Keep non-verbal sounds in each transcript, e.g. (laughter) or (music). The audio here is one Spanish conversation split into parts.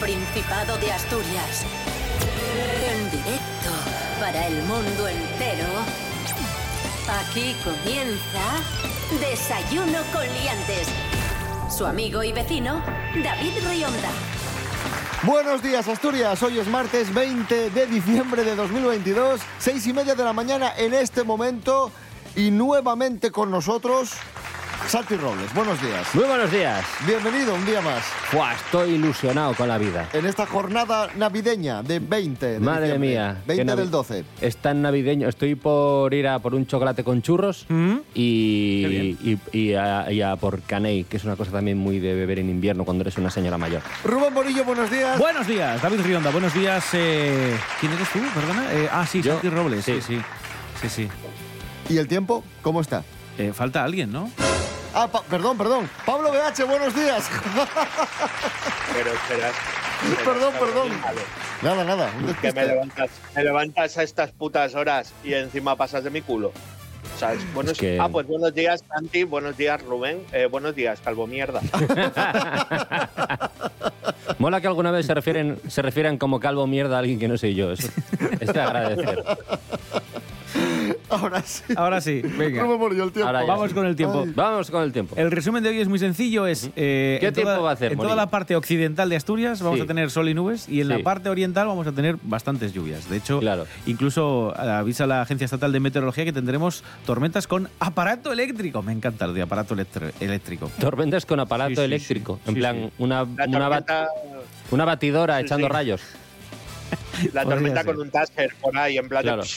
Principado de Asturias. En directo para el mundo entero. Aquí comienza Desayuno con Liantes. Su amigo y vecino, David Rionda. Buenos días Asturias, hoy es martes 20 de diciembre de 2022, seis y media de la mañana en este momento y nuevamente con nosotros Santi Robles. Buenos días. Muy buenos días. Bienvenido un día más. Buah, estoy ilusionado con la vida. En esta jornada navideña de 20 de Madre diciembre, mía. 20 qué navi- del 12. Es tan navideño. Estoy por ir a por un chocolate con churros y, y, y a, y a por caney, que es una cosa también muy de beber en invierno cuando eres una señora mayor. Rubén Morillo, buenos días. Buenos días, David Rionda. Buenos días. eh, ¿Quién eres tú? Perdona. Eh, ah, sí, Yo. Santi Robles. Sí, Sí. sí. Sí, sí. ¿Y el tiempo? ¿Cómo está? Eh, falta alguien, ¿no? Ah, pa- perdón, perdón. Pablo BH, buenos días. (laughs) Pero espera. perdón, perdón. Nada, nada. Que me levantas, me levantas a estas putas horas y encima pasas de mi culo. ¿Sabes? Buenos, Es que- Ah, pues buenos días, Santi. Buenos días, Rubén. Eh, buenos días, calvo mierda. (laughs) Mola que alguna vez se refieren, se refieran como calvo mierda a alguien que no soy yo. Eso es de agradecer. (laughs) Ahora sí. Ahora sí, (laughs) venga. Rubén Morillo, el tiempo. Ahora ya Vamos sí. con el tiempo. Ay. Vamos con el tiempo. El resumen de hoy es muy sencillo. Es, eh, ¿Qué tiempo toda- va a hacer, En toda la parte occidental de Asturias vamos Sí. a tener sol y nubes y en Sí. la parte oriental vamos a tener bastantes lluvias. De hecho, Claro. incluso eh, avisa la Agencia Estatal de Meteorología que tendremos tormentas con aparato eléctrico. Me encanta lo de aparato eléctrico. Tormentas con aparato Sí, sí, eléctrico. sí. En Sí, plan, sí. Una, una, bat- una batidora Sí, echando sí. rayos. (laughs) la tormenta con un taser por ahí, en plan Claro. (laughs)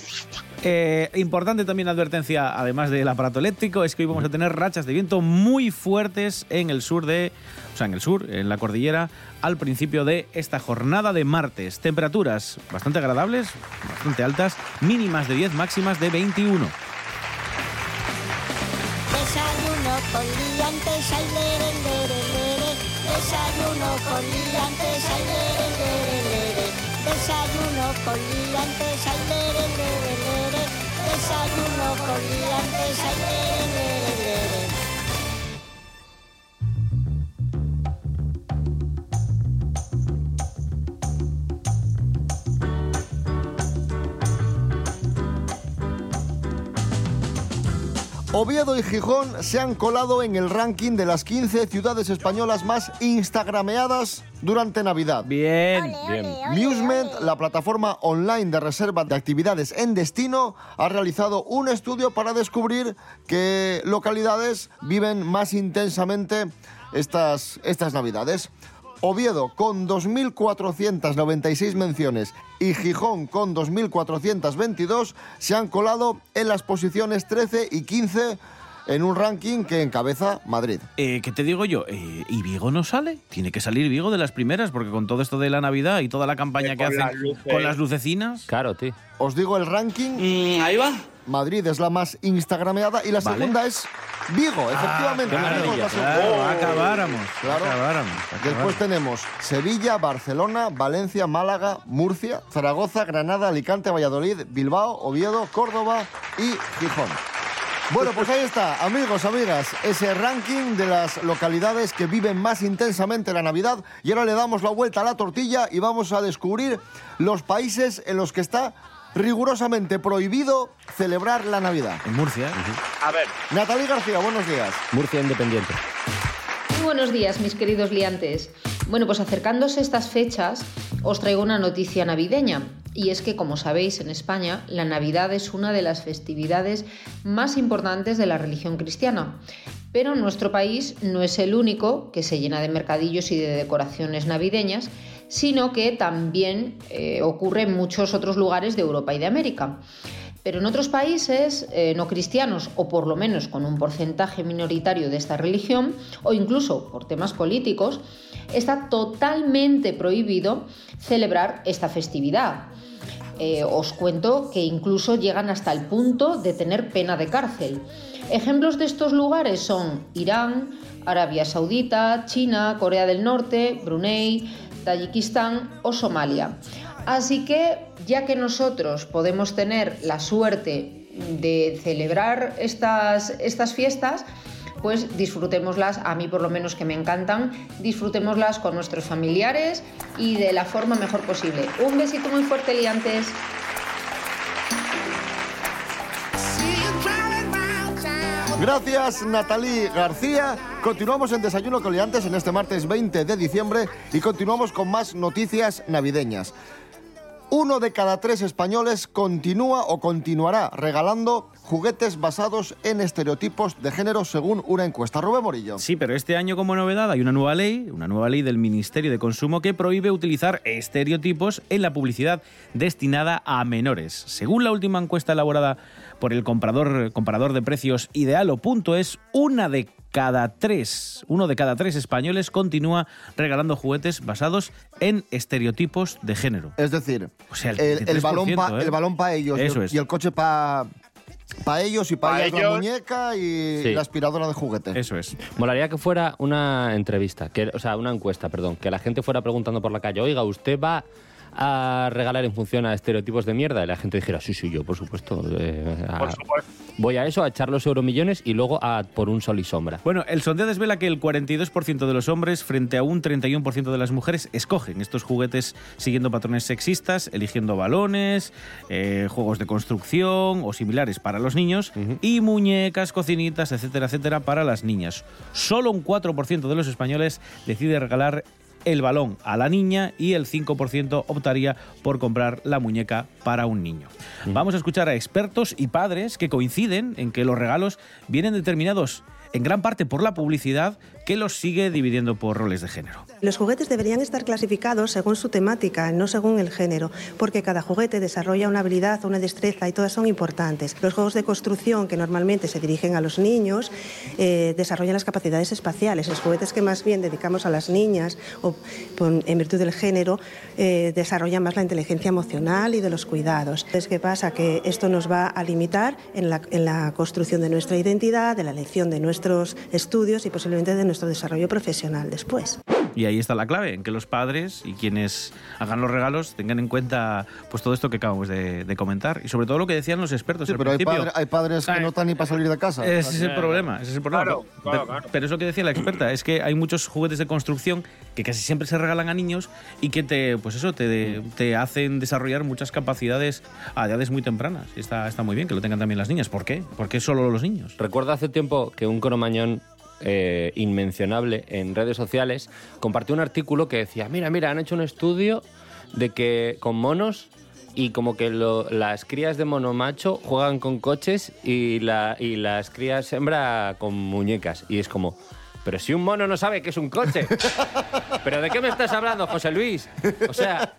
Eh, importante también la advertencia, además del aparato eléctrico, es que hoy vamos a tener rachas de viento muy fuertes en el sur de, o sea, en el sur, en la cordillera, al principio de esta jornada de martes. Temperaturas bastante agradables, bastante altas, mínimas de 10, máximas de 21. Desayuno con liantes, ay, lere, lere, lere. Desayuno con liantes, ay. Desayuno con liantes, ay, lere, lere, lere. Desayuno con liantes, ay, lere, lere. Oviedo y Gijón se han colado en el ranking de las 15 ciudades españolas más instagrameadas durante Navidad. Bien. Bien. Musement, la plataforma online de reserva de actividades en destino, ha realizado un estudio para descubrir qué localidades viven más intensamente estas, estas Navidades. Oviedo con 2.496 menciones y Gijón con 2.422 se han colado en las posiciones 13 y 15 en un ranking que encabeza Madrid. Eh, ¿Qué te digo yo? Eh, ¿Y Vigo no sale? Tiene que salir Vigo de las primeras, porque con todo esto de la Navidad y toda la campaña Eh, que con hacen las luces. con las lucecinas. Claro, tío. Os digo el ranking. ahí va. Madrid es la más instagrameada y la Vale. segunda es Vigo, efectivamente. qué Vigo es la acabáramos. Claro. acabáramos, Después acabáramos. tenemos Sevilla, Barcelona, Valencia, Málaga, Murcia, Zaragoza, Granada, Alicante, Valladolid, Bilbao, Oviedo, Córdoba y Gijón. Bueno, pues ahí está, amigos, amigas, ese ranking de las localidades que viven más intensamente la Navidad. Y ahora le damos la vuelta a la tortilla y vamos a descubrir los países en los que está rigurosamente prohibido celebrar la Navidad. En Murcia. A ver, Natalie García, buenos días. Murcia Independiente. Muy buenos días, mis queridos liantes. Bueno, pues acercándose estas fechas, os traigo una noticia navideña. Y es que, como sabéis, en España la Navidad es una de las festividades más importantes de la religión cristiana. Pero nuestro país no es el único que se llena de mercadillos y de decoraciones navideñas, sino que también eh, ocurre en muchos otros lugares de Europa y de América. Pero en otros países eh, no cristianos, o por lo menos con un porcentaje minoritario de esta religión, o incluso por temas políticos, está totalmente prohibido celebrar esta festividad. Eh, os cuento que incluso llegan hasta el punto de tener pena de cárcel. Ejemplos de estos lugares son Irán, Arabia Saudita, China, Corea del Norte, Brunei, Tayikistán o Somalia. Así que, ya que nosotros podemos tener la suerte de celebrar estas, estas fiestas, pues disfrutémoslas, a mí por lo menos que me encantan, disfrutémoslas con nuestros familiares y de la forma mejor posible. Un besito muy fuerte, liantes. Gracias, Natalie García. Continuamos en Desayuno Coliantes en este martes 20 de diciembre y continuamos con más noticias navideñas. Uno de cada tres españoles continúa o continuará regalando juguetes basados en estereotipos de género según una encuesta. Rubén Morillo. Sí, pero este año como novedad hay una nueva ley, una nueva ley del Ministerio de Consumo que prohíbe utilizar estereotipos en la publicidad destinada a menores. Según la última encuesta elaborada por el comprador, comparador de precios Idealo.es, una de cada tres, uno de cada tres españoles continúa regalando juguetes basados en estereotipos de género. Es decir, O sea, el el, el balón 33%, para ¿eh? el balón pa ellos y Eso el- es. y el coche para pa ellos y para Pa la muñeca y Sí. la aspiradora de juguete. Eso es. Molaría que fuera una entrevista, que, o sea, una encuesta, perdón, que la gente fuera preguntando por la calle, oiga, ¿usted va a regalar en función a estereotipos de mierda? Y la gente dijera, sí, sí, yo, por supuesto. eh, a- Por supuesto. Voy a eso, a echar los euromillones y luego a por un sol y sombra. Bueno, el sondeo desvela que el 42% de los hombres frente a un 31% de las mujeres escogen estos juguetes siguiendo patrones sexistas, eligiendo balones, eh, juegos de construcción o similares para los niños y muñecas, cocinitas, etcétera, etcétera, para las niñas. Solo un 4% de los españoles decide regalar el balón a la niña y el 5% optaría por comprar la muñeca para un niño. Vamos a escuchar a expertos y padres que coinciden en que los regalos vienen determinados en gran parte por la publicidad que los sigue dividiendo por roles de género. Los juguetes deberían estar clasificados según su temática, no según el género, porque cada juguete desarrolla una habilidad o una destreza y todas son importantes. Los juegos de construcción, que normalmente se dirigen a los niños, eh, desarrollan las capacidades espaciales. Los juguetes que más bien dedicamos a las niñas, o en virtud del género, eh, desarrollan más la inteligencia emocional y de los cuidados. Entonces, ¿qué pasa? Que esto nos va a limitar en la, en la construcción de nuestra identidad, de la elección de nuestros estudios y posiblemente de nuestro desarrollo profesional después. Y ahí está la clave, en que los padres y quienes hagan los regalos tengan en cuenta pues todo esto que acabamos de, de comentar y sobre todo lo que decían los expertos Sí, al pero hay, principio. padre- hay padres que Ay. no están ni para salir de casa. Ese es el problema, ese es el problema. Claro, pero, claro, pero- claro. pero es lo que decía la experta, es que hay muchos juguetes de construcción que casi siempre se regalan a niños y que te, pues eso, te, te hacen desarrollar muchas capacidades a edades muy tempranas. Y está, está muy bien que lo tengan también las niñas. ¿Por qué? ¿Por qué solo los niños? Recuerdo hace tiempo que un cromañón eh, inmencionable en redes sociales compartió un artículo que decía, mira, mira, han hecho un estudio de que con monos y como que lo- las crías de mono macho juegan con coches y, la, y las crías hembra con muñecas. Y es como, pero si un mono no sabe que es un coche. (laughs) ¿Pero de qué me estás hablando, José Luis? O sea,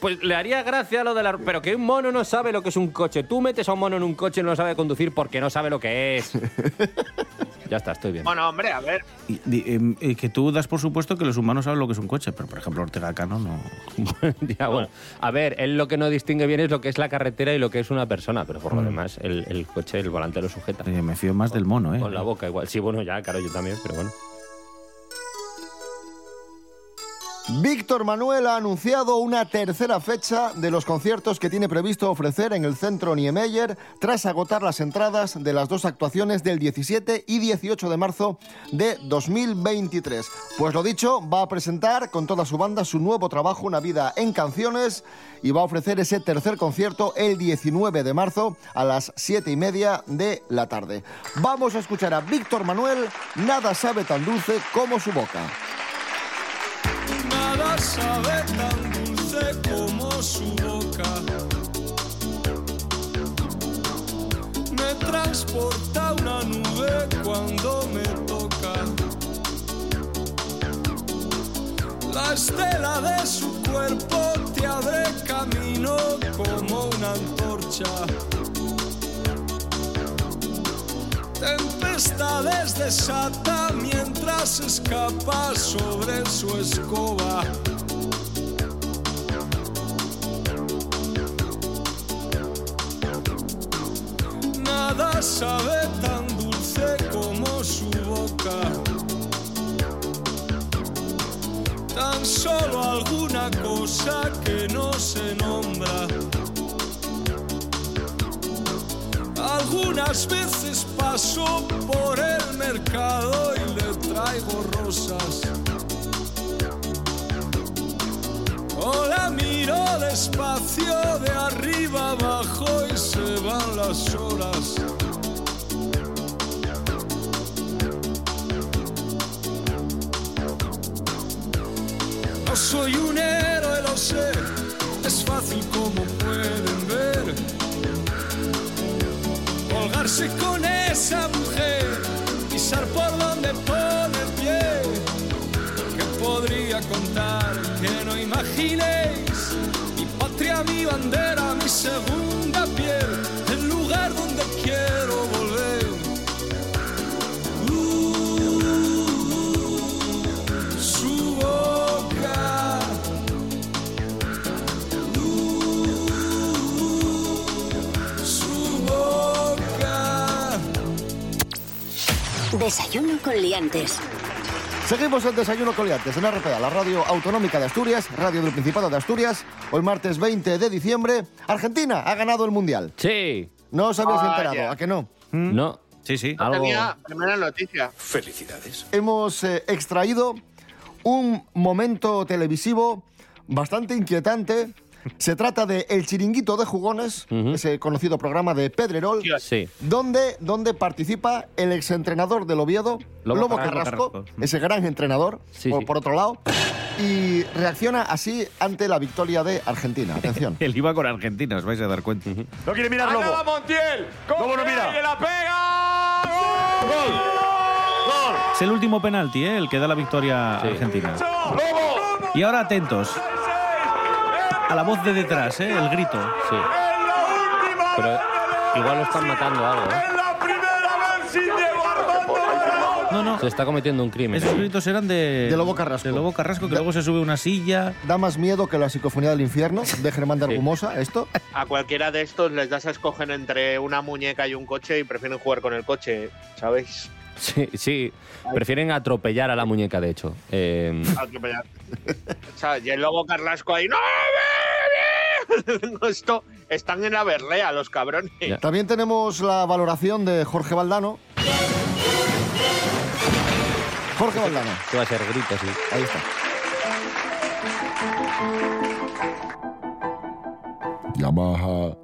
pues le haría gracia lo de la... Pero que un mono no sabe lo que es un coche. Tú metes a un mono en un coche y no lo sabe conducir porque no sabe lo que es. (laughs) Ya está, estoy bien. Bueno, hombre, a ver. Y, em, eh, que tú das por supuesto que los humanos saben lo que es un coche, pero por ejemplo Ortega Cano no. (laughs) Ya, bueno. A ver, él lo que no distingue bien es lo que es la carretera y lo que es una persona, pero por lo demás, el, el coche, el volante lo sujeta. Me fío más del mono, ¿eh? Con la boca igual. Sí, bueno, ya, claro, yo también, pero bueno. Víctor Manuel ha anunciado una tercera fecha de los conciertos que tiene previsto ofrecer en el centro Niemeyer tras agotar las entradas de las dos actuaciones del 17 y 18 de marzo de 2023. Pues lo dicho, va a presentar con toda su banda su nuevo trabajo Una vida en canciones y va a ofrecer ese tercer concierto el 19 de marzo a las 7 y media de la tarde. Vamos a escuchar a Víctor Manuel, Nada sabe tan dulce como su boca. Nada sabe tan dulce como su boca. Me transporta una nube cuando me toca. La estela de su cuerpo te abre camino como una antorcha. Tempestades desata mientras escapa sobre su escoba. Nada sabe tan dulce como su boca. Tan solo alguna cosa que no se nombra. Algunas veces paso por el mercado y le traigo rosas. O la miro despacio de arriba abajo y se van las horas. No soy un héroe, lo sé, es fácil como pueden ver. Colgarse con Desayuno con liantes. Seguimos en Desayuno Coliantes en RPA, la radio autonómica de Asturias, radio del Principado de Asturias. Hoy martes 20 de diciembre, Argentina ha ganado el Mundial. Sí. No os habéis Vaya. enterado, ¿a que no? No. Sí, sí. Algo. Tenía primera noticia. Felicidades. Hemos eh, extraído un momento televisivo bastante inquietante. Se trata de El Chiringuito de Jugones, Ujú. ese conocido programa de Pedrerol. Sí. donde, donde participa el exentrenador del Oviedo, Lobo Lobo, Carrasco. Carrasco, ese gran entrenador, Sí, por, sí. por otro lado, y reacciona así ante la victoria de Argentina. Atención. (laughs) Él iba con Argentina, os vais a dar cuenta. No quiere mirar Lobo. Montiel! Lobo no mira. ¡Y la pega! ¡Gol! ¡Gol! Es el último penalti, ¿eh? el que da la victoria a Sí. Argentina. ¡Lobo! Y ahora atentos a la voz de detrás, ¿eh? el grito. Sí. ¡En la última Pero igual lo están matando algo, ¿eh? ¡En la primera vez sin Diego Armando Maradona! No, no. Se está cometiendo un crimen. Esos gritos eran de. De Lobo Carrasco. De Lobo Carrasco, que Da- luego se sube a una silla. Da más miedo que la psicofonía del infierno de Germán de Sí. Argumosa, esto. A cualquiera de estos les das a escoger entre una muñeca y un coche y prefieren jugar con el coche, ¿sabéis? Sí, sí. Prefieren atropellar a la muñeca, de hecho. Eh, Atropellar. o sea, y el lobo Carrasco ahí. ¡No! (laughs) Esto están en la berlea, los cabrones. Ya. También tenemos la valoración de Jorge Valdano. Jorge Valdano, que va a ser grito, sí. ahí está. Yamaha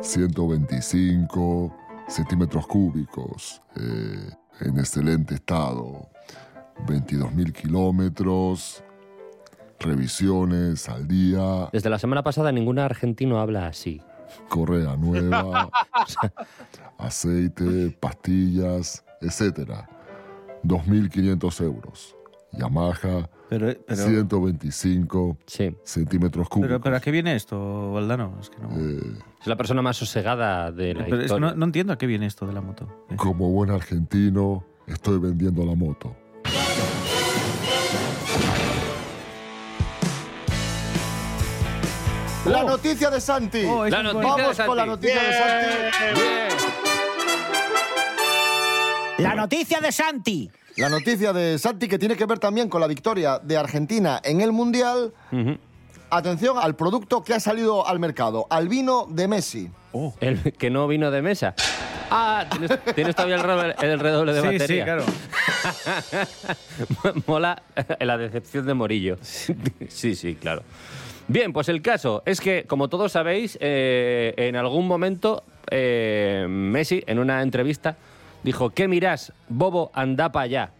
125 centímetros cúbicos, eh, en excelente estado, 22.000 kilómetros, revisiones al día, Desde la semana pasada ningún argentino habla así. correa nueva, (laughs) (laughs) aceite, pastillas, etcétera. 2.500 euros. Yamaha Pero, pero, 125 Sí. centímetros cúbicos. pero, pero ¿a qué viene esto, Valdano? Es que no, Eh, Es la persona más sosegada de la pero es que historia. no, no entiendo a qué viene esto de la moto. Como buen argentino, estoy vendiendo la moto. La noticia de Santi. Oh, La noticia. Vamos de con la noticia de Santi. Bien. La noticia de Santi. La noticia de Santi que tiene que ver también con la victoria de Argentina en el Mundial. Atención al producto que ha salido al mercado, al vino de Messi. El que no vino de mesa. Ah, ¿tienes, tienes todavía el, redoble- el redoble de Sí, sí, batería. claro. (laughs) Mola la decepción de Morillo. Sí, sí, claro. Bien, pues el caso es que, como todos sabéis, eh, en algún momento eh, Messi, en una entrevista, dijo, ¿qué mirás, bobo, anda para allá?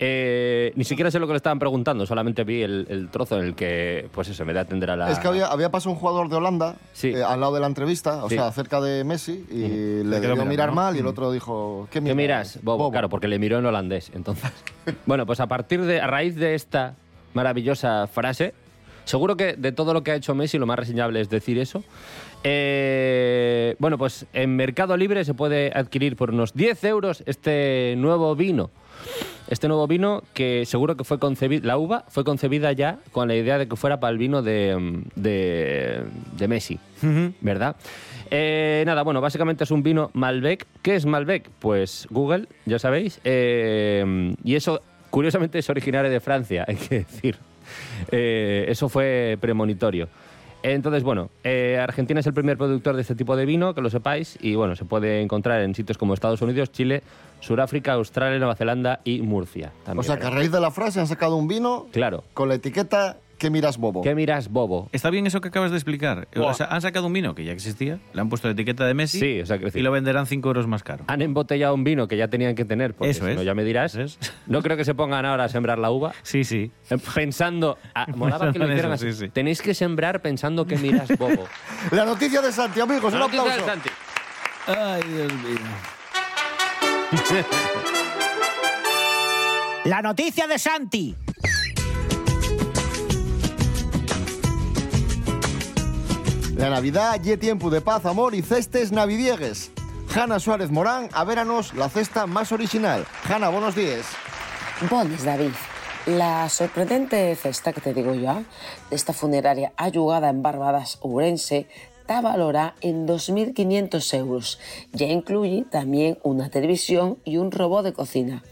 Eh, ni siquiera sé lo que le estaban preguntando, solamente vi el, el trozo en el que, pues eso, me da a atender a la... Es que había, había pasado un jugador de Holanda Sí. eh, al lado de la entrevista, o Sí. sea, cerca de Messi, y le debió mirar ¿no? mal y el otro dijo, ¿qué ¿Qué miras? miras, bobo? Claro, porque le miró en holandés, entonces. (laughs) bueno, pues a partir de, a raíz de esta maravillosa frase, seguro que de todo lo que ha hecho Messi, lo más reseñable es decir eso. Eh, bueno, pues en Mercado Libre se puede adquirir por unos 10 euros este nuevo vino. Este nuevo vino que seguro que fue concebida, la uva fue concebida ya con la idea de que fuera para el vino de, mm, de, de Messi, ¿verdad? Eh, nada, bueno, básicamente es un vino Malbec. ¿Qué es Malbec? Pues Google, ya sabéis. Eh, y eso, curiosamente, es originario de Francia, (laughs) hay que decir. Eh, eso fue premonitorio. Entonces, bueno, eh, Argentina es el primer productor de este tipo de vino, que lo sepáis, y bueno, se puede encontrar en sitios como Estados Unidos, Chile, Sudáfrica, Australia, Nueva Zelanda y Murcia. también. O sea, que a raíz de la frase han sacado un vino Claro. con la etiqueta que miras bobo. ¿Qué miras, bobo? Está bien eso que acabas de explicar. Buah. O sea, han sacado un vino que ya existía, le han puesto la etiqueta de Messi Sí, o sea, y lo venderán 5 euros más caro. Han embotellado un vino que ya tenían que tener, porque Eso si es. no, ya me dirás. No creo que se pongan ahora a sembrar la uva. Sí, sí. Pensando. ah, molaba que lo Pensando en hicieran eso, así. sí, sí. Tenéis que sembrar pensando que miras, bobo. (laughs) La noticia de Santi, amigos, un La noticia aplauso. de Santi. Ay, Dios mío. (laughs) La noticia de Santi. La Navidad, ye tiempo de paz, amor y cestes navidiegues. Hanna Suárez Morán, a véranos la cesta más original. Hanna, buenos días. Bones, David. La sorprendente cesta que te digo yo, esta funeraria ayugada en Barbadas, Ourense, está valorada en 2.500 euros. Ya incluye también una televisión y un robot de cocina.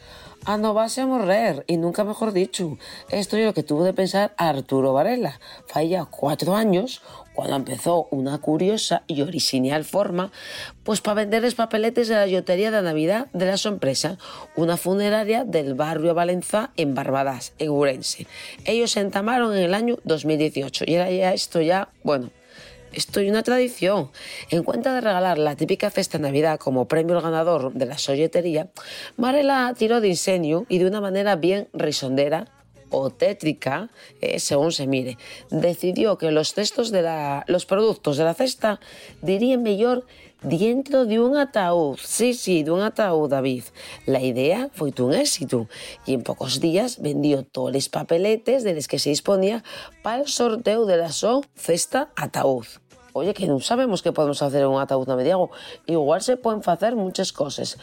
Ah, no vas a morrer, y nunca mejor dicho. Esto es lo que tuvo de pensar Arturo Varela. Fue cuatro años cuando empezó una curiosa y original forma, pues para vender los papeletes de la lotería de Navidad de la sorpresa, una funeraria del barrio Valenza en Barbadas, en Ourense. Ellos se entamaron en el año 2018 y era ya esto ya, bueno, esto es una tradición. En cuenta de regalar la típica festa de Navidad como premio al ganador de la solletería, Marela tiró de ingenio y de una manera bien risondera o tétrica, eh, según se mire, decidió que los textos de la, los productos de la cesta dirían mejor dentro de un ataúd. Sí, sí, de un ataúd, David. La idea fue un éxito y en pocos días vendió todos los papeletes de los que se disponía para el sorteo de la so cesta ataúd. Oye, que no sabemos qué podemos hacer en un ataúd navideño. Igual se pueden hacer muchas cosas.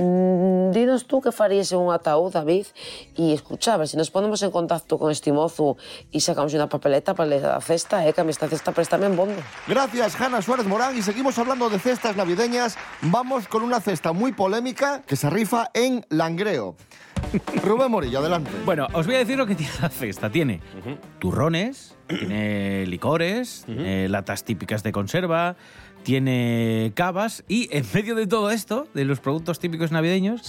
Mm, dinos tú qué farías en un ataúd, David. Y escucha, a ver si nos ponemos en contacto con este mozo y sacamos una papeleta para la cesta, eh, que a mí esta cesta préstame en bondo. Gracias, Hanna Suárez Morán. Y seguimos hablando de cestas navideñas. Vamos con una cesta muy polémica que se rifa en Langreo. (laughs) Rubén Morillo, adelante. Bueno, os voy a decir lo que tiene la cesta. Tiene turrones, tiene licores, tiene latas típicas de conserva, tiene cavas y en medio de todo esto, de los productos típicos navideños,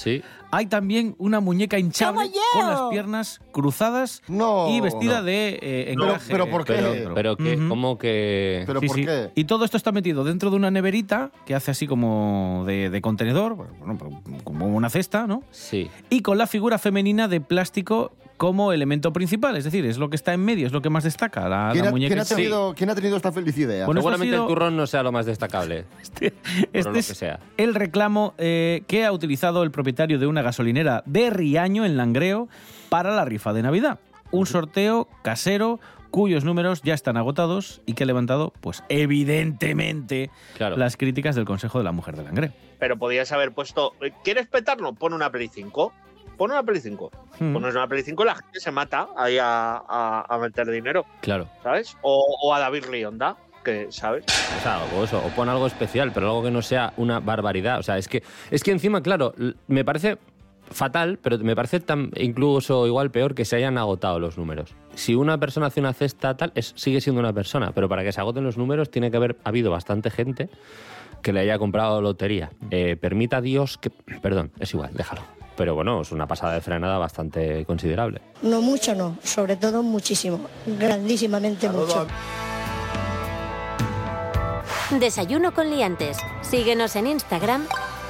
hay también una muñeca hinchable con las piernas cruzadas y vestida No. de eh, Pero- encaje. pero ¿por qué? Pero- pero que- Ujú. ¿cómo que- Sí, sí. Y todo esto está metido dentro de una neverita que hace así como de, de contenedor, bueno, como una cesta, ¿no? Sí. Y con la figura femenina de plástico como elemento principal, es decir, es lo que está en medio, es lo que más destaca, la, ¿Quién la ha, muñeca. quién ha sí. tenido, quién ha tenido esta feliz idea? Bueno, Seguramente sido- el turrón no sea lo más destacable. (laughs) por Este lo es que sea. el reclamo eh, que ha utilizado el propietario de una gasolinera de Riaño, en Langreo, para la rifa de Navidad. Un sorteo casero cuyos números ya están agotados y que ha levantado, pues evidentemente, las críticas del Consejo de la Mujer de Langreo. Pero podías haber puesto. ¿Quieres petarlo? Pon una Play 5. Pon una Play 5. Hmm. Pones una Play 5 y la gente se mata ahí a, a- a meter dinero, Claro. ¿sabes? O, o a David Rionda, que, ¿sabes? O sea, o eso, o pon algo especial, pero algo que no sea una barbaridad. O sea, es que, es que encima, claro, me parece fatal, pero me parece tan, incluso igual peor que se hayan agotado los números. Si una persona hace una cesta tal, es, sigue siendo una persona, pero para que se agoten los números tiene que haber habido bastante gente que le haya comprado lotería. Eh, permita Dios que... Perdón, es igual, déjalo. Pero bueno, es una pasada de frenada bastante considerable. No mucho, no. Sobre todo muchísimo. Grandísimamente mucho. Desayuno con liantes. Síguenos en Instagram,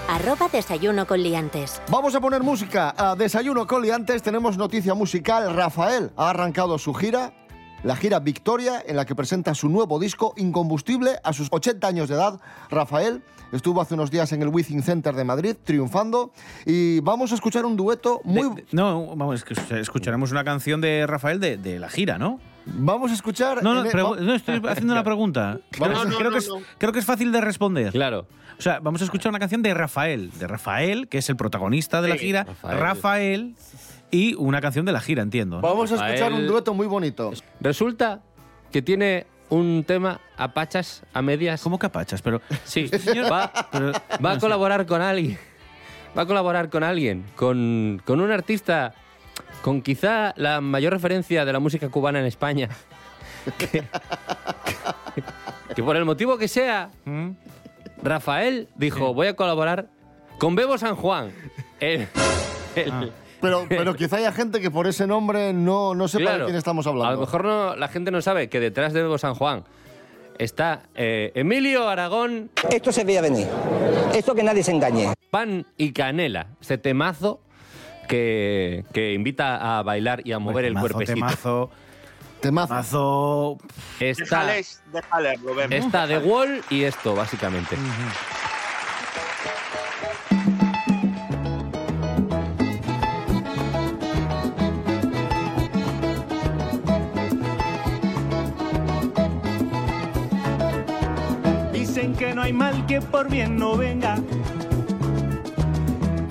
arroba desayuno con liantes. Vamos a poner música a Desayuno con Liantes. Tenemos noticia musical. Rafael ha arrancado su gira, la gira Victoria, en la que presenta su nuevo disco Incombustible a sus 80 años de edad. Rafael estuvo hace unos días en el Within Center de Madrid triunfando y vamos a escuchar un dueto muy... De- de- no, vamos, es que escucharemos una canción de Rafael de, de la gira, ¿no? Vamos a escuchar... No, no, el- pregu- va- no, estoy haciendo una pregunta. Creo, (laughs) a- creo que es, creo que es fácil de responder. Claro. O sea, vamos a escuchar una canción de Rafael. De Rafael, que es el protagonista de la Sí. gira. Rafael. Rafael. Y una canción de la gira, entiendo. ¿no? Vamos a escuchar un dueto muy bonito. Resulta que tiene un tema a pachas, a medias. ¿Cómo que a pachas? Pero, sí, va, Pero- va no a sé. colaborar con alguien. Va a colaborar con alguien, con, con un artista con quizá la mayor referencia de la música cubana en España, que, que por el motivo que sea, Rafael dijo, voy a colaborar con Bebo San Juan. El- el- Ah. Pero, (laughs) pero quizá haya gente que por ese nombre no, no sepa de Claro, quién estamos hablando. A lo mejor no, la gente no sabe que detrás de Bebo San Juan está eh, Emilio Aragón. Esto se veía venir. Esto que nadie se engañe. Pan y canela. Este temazo que, que invita a bailar y a mover el Temazo, cuerpecito. Temazo. Temazo. Está, Déjales, déjales, Rubén. está The Wall y esto, básicamente. Dicen que no hay mal que por bien no venga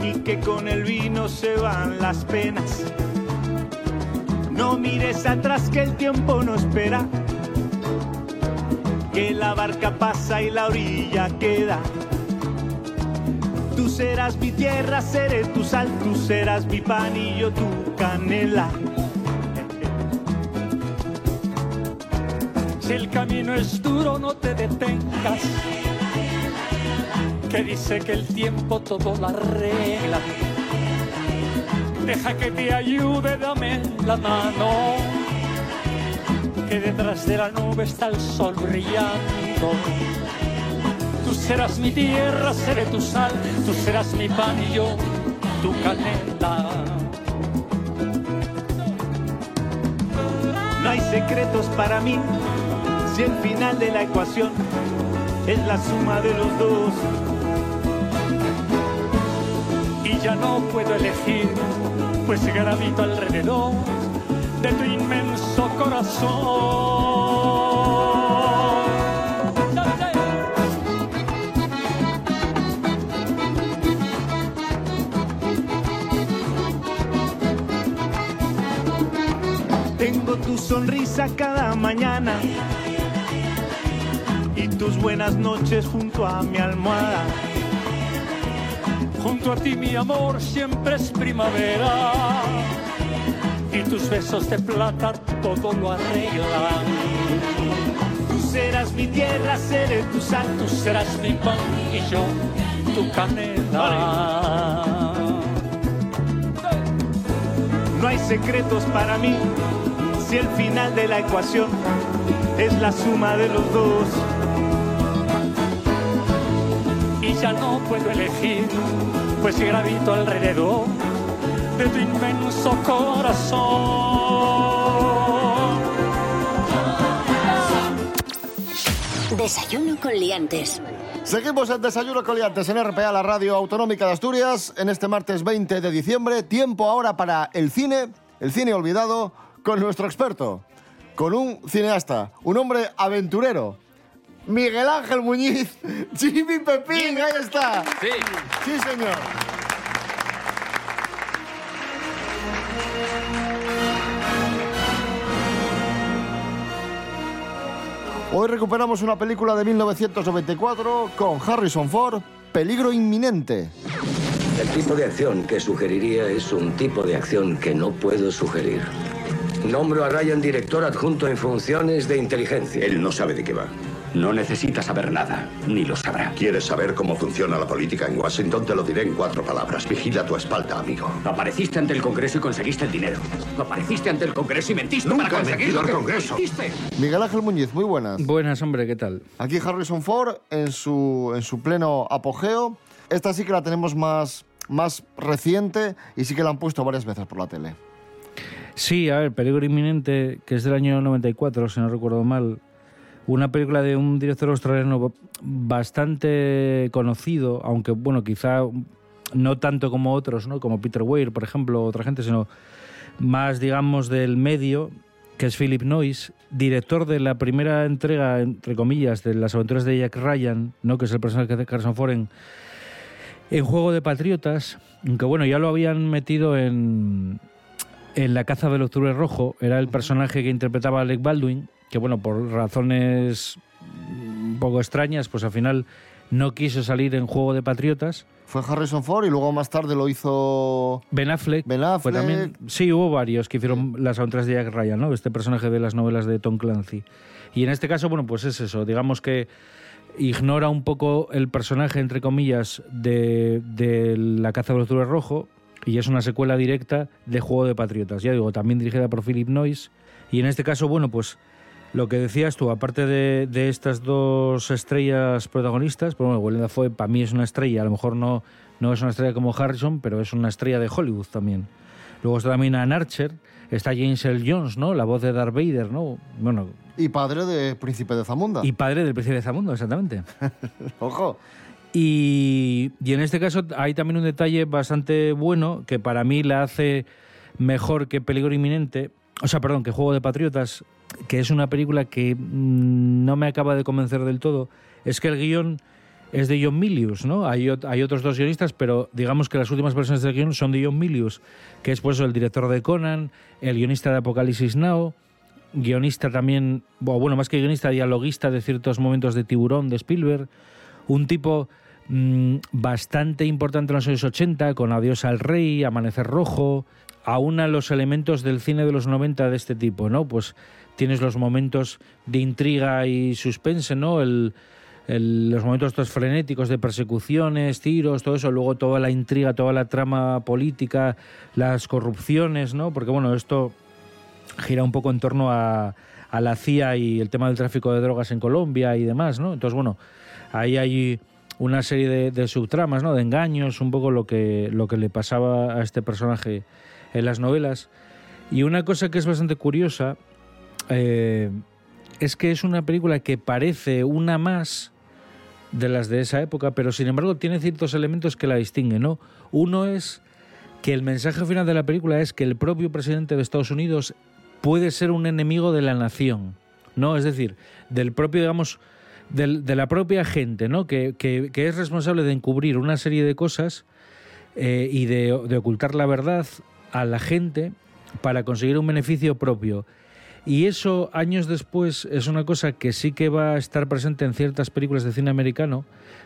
y que con el vino se van las penas. No mires atrás que el tiempo no espera, que la barca pasa y la orilla queda. Tú serás mi tierra, seré tu sal, tú serás mi pan y yo tu canela. Si el camino es duro, no te detengas. Que dice que el tiempo todo lo arregla. Deja que te ayude, dame la mano. Que detrás de la nube está el sol brillando. Tú serás mi tierra, seré tu sal, tú serás mi pan y yo tu canela. No hay secretos para mí si el final de la ecuación es la suma de los dos. Y ya no puedo elegir, pues gravito alrededor de tu inmenso corazón. Tengo tu sonrisa cada mañana tus buenas noches junto a mi almohada. Junto a ti mi amor siempre es primavera y tus besos de plata todo lo arreglan. Tú serás mi tierra, seré tu sal, tú serás mi pan y yo tu canela. No hay secretos para mí si el final de la ecuación es la suma de los dos. Ya no puedo elegir, pues gravito alrededor de tu inmenso corazón. Desayuno con liantes. Seguimos en Desayuno Coliantes en RPA, la radio autonómica de Asturias, en este martes 20 de diciembre. Tiempo ahora para el cine, el cine olvidado, con nuestro experto, con un cineasta, un hombre aventurero, Miguel Ángel Muñiz, (laughs) Jimmy Pepín, ahí está. Sí. Sí, señor. Hoy recuperamos una película de 1994 con Harrison Ford, Peligro inminente. El tipo de acción que sugeriría es un tipo de acción que no puedo sugerir. Nombro a Ryan director adjunto en funciones de inteligencia. Él no sabe de qué va. No necesita saber nada, ni lo sabrá. ¿Quieres saber cómo funciona la política en Washington? Te lo diré en cuatro palabras. Vigila tu espalda, amigo. Apareciste ante el Congreso y conseguiste el dinero. Apareciste ante el Congreso y mentiste Nunca para he conseguir mentido lo al que Congreso. mentiste. Miguel Ángel Muñiz, muy buenas. Buenas, hombre, ¿qué tal? Aquí Harrison Ford en su, en su pleno apogeo. Esta sí que la tenemos más, más reciente y sí que la han puesto varias veces por la tele. Sí, a ver, Peligro Inminente, que es del año 94, si no recuerdo mal. Una película de un director australiano bastante conocido, aunque, bueno, quizá no tanto como otros, ¿no? Como Peter Weir, por ejemplo, otra gente, sino más, digamos, del medio, que es Philip Noyce, director de la primera entrega, entre comillas, de las aventuras de Jack Ryan, ¿no? que es el personaje de Harrison Ford en, en Juego de Patriotas, aunque bueno, ya lo habían metido en, en La caza del octubre rojo, era el personaje que interpretaba Alec Baldwin, que bueno, por razones un poco extrañas, pues al final no quiso salir en Juego de Patriotas. Fue Harrison Ford y luego más tarde lo hizo Ben Affleck. Ben Fue Affleck. también, sí, hubo varios que hicieron las aventuras de Jack Ryan, ¿no? Este personaje de las novelas de Tom Clancy. Y en este caso, bueno, pues es eso. Digamos que ignora un poco el personaje, entre comillas, de, de La caza del octubre rojo y es una secuela directa de Juego de Patriotas. Ya digo, también dirigida por Philip Noyce. Y en este caso, bueno, pues lo que decías tú, aparte de, de estas dos estrellas protagonistas, pues bueno, Willem Dafoe para mí es una estrella, a lo mejor no, no es una estrella como Harrison, pero es una estrella de Hollywood también. Luego está también Ann Archer, está James L. Jones, ¿no? La voz de Darth Vader, ¿no? Bueno, Y padre de Príncipe de Zamunda. y padre del príncipe de Zamundo, exactamente. (laughs) Ojo. Y, y en este caso hay también un detalle bastante bueno que para mí la hace mejor que Peligro Inminente, o sea, perdón, que Juego de Patriotas, que es una película que mm, no me acaba de convencer del todo, es que el guion es de John Milius, ¿no? Hay, hay otros dos guionistas, pero digamos que las últimas versiones del guion son de John Milius, que es pues el director de Conan, el guionista de Apocalipsis Now, guionista también, o bueno, más que guionista, dialoguista de ciertos momentos de Tiburón, de Spielberg, un tipo mm, bastante importante en los años 80, con Adiós al Rey, Amanecer Rojo, aúna los elementos del cine de los 90 de este tipo, ¿no? Pues tienes los momentos de intriga y suspense, ¿no? Los momentos estos frenéticos de persecuciones, tiros, todo eso, luego toda la intriga, toda la trama política, las corrupciones, ¿no? Porque bueno, esto gira un poco en torno a, a la CIA y el tema del tráfico de drogas en Colombia y demás, ¿no? Entonces, bueno, ahí hay una serie de, de subtramas, ¿no? De engaños, un poco lo que, lo que le pasaba a este personaje en las novelas. Y una cosa que es bastante curiosa eh, es que es una película que parece una más de las de esa época, pero sin embargo tiene ciertos elementos que la distinguen, ¿no? Uno es que el mensaje final de la película es que el propio presidente de Estados Unidos puede ser un enemigo de la nación, ¿no? Es decir, del propio, digamos, del- de la propia gente, ¿no? Que, que- es responsable de encubrir una serie de cosas eh, y de, de ocultar la verdad a la gente para conseguir un beneficio propio. Y eso, años después, es una cosa que sí que va a estar presente en ciertas películas de cine americano,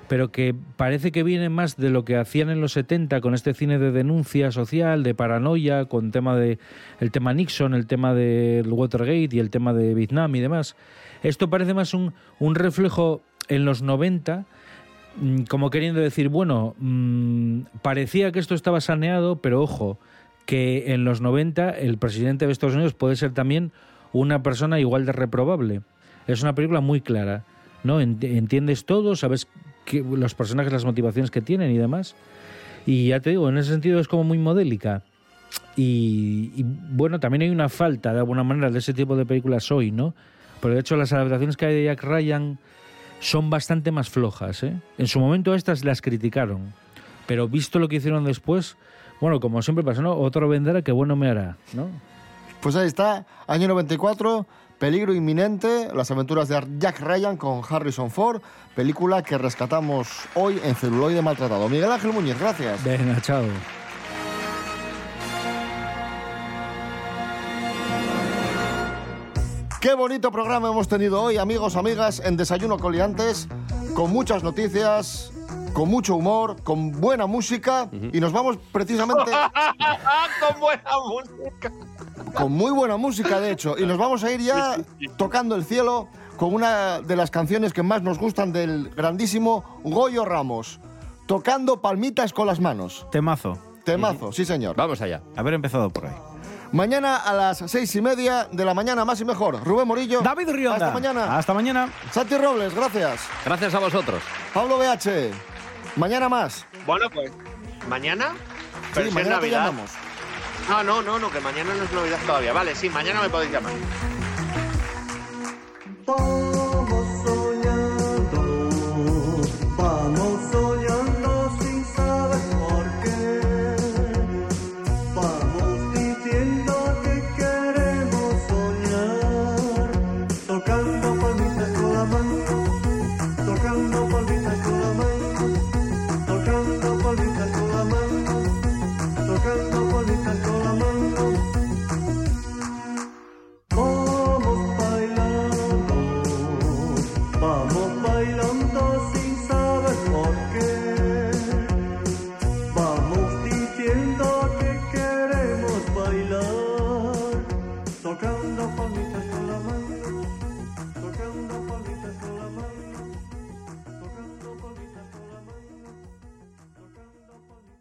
pero que parece que viene más de lo que hacían en los 70 con este cine de denuncia social, de paranoia, con tema de el tema Nixon, el tema del Watergate y el tema de Vietnam y demás. Esto parece más un, un reflejo en los 90 mm, como queriendo decir, bueno, mm, parecía que esto estaba saneado, pero ojo, que en los 90 el presidente de Estados Unidos puede ser también una persona igual de reprobable. Es una película muy clara, ¿no? Ent- Entiendes todo, sabes que los personajes, las motivaciones que tienen y demás. Y ya te digo, en ese sentido es como muy modélica. Y, y, bueno, también hay una falta de alguna manera de ese tipo de películas hoy, ¿no? Pero de hecho las adaptaciones que hay de Jack Ryan son bastante más flojas, ¿eh? En su momento estas las criticaron, pero visto lo que hicieron después, bueno, como siempre pasa, ¿no? Otro vendrá que bueno me hará, ¿no? Pues ahí está, año 94, Peligro inminente, las aventuras de Jack Ryan con Harrison Ford, película que rescatamos hoy en celuloide maltratado. Miguel Ángel Muñiz, gracias. Venga, chao. Qué bonito programa hemos tenido hoy, amigos, amigas, en Desayuno Coliantes, con muchas noticias, con mucho humor, con buena música y nos vamos precisamente (laughs) Con buena música. con muy buena música, de hecho, y nos vamos a ir ya tocando el cielo con una de las canciones que más nos gustan del grandísimo Goyo Ramos, tocando palmitas con las manos. Temazo. Temazo, sí señor. Vamos allá. Haber empezado por ahí. Mañana a las seis y media de la mañana, más y mejor. Rubén Morillo. David Rionda. Hasta mañana. Hasta mañana. Santi Robles, gracias. Gracias a vosotros. Pablo BH. Mañana más. Bueno, pues. ¿Mañana? Sí, Pero si es mañana te Navidad. llamamos. Ah, no, no, no, que mañana no es Navidad todavía. Vale, sí, mañana me podéis llamar.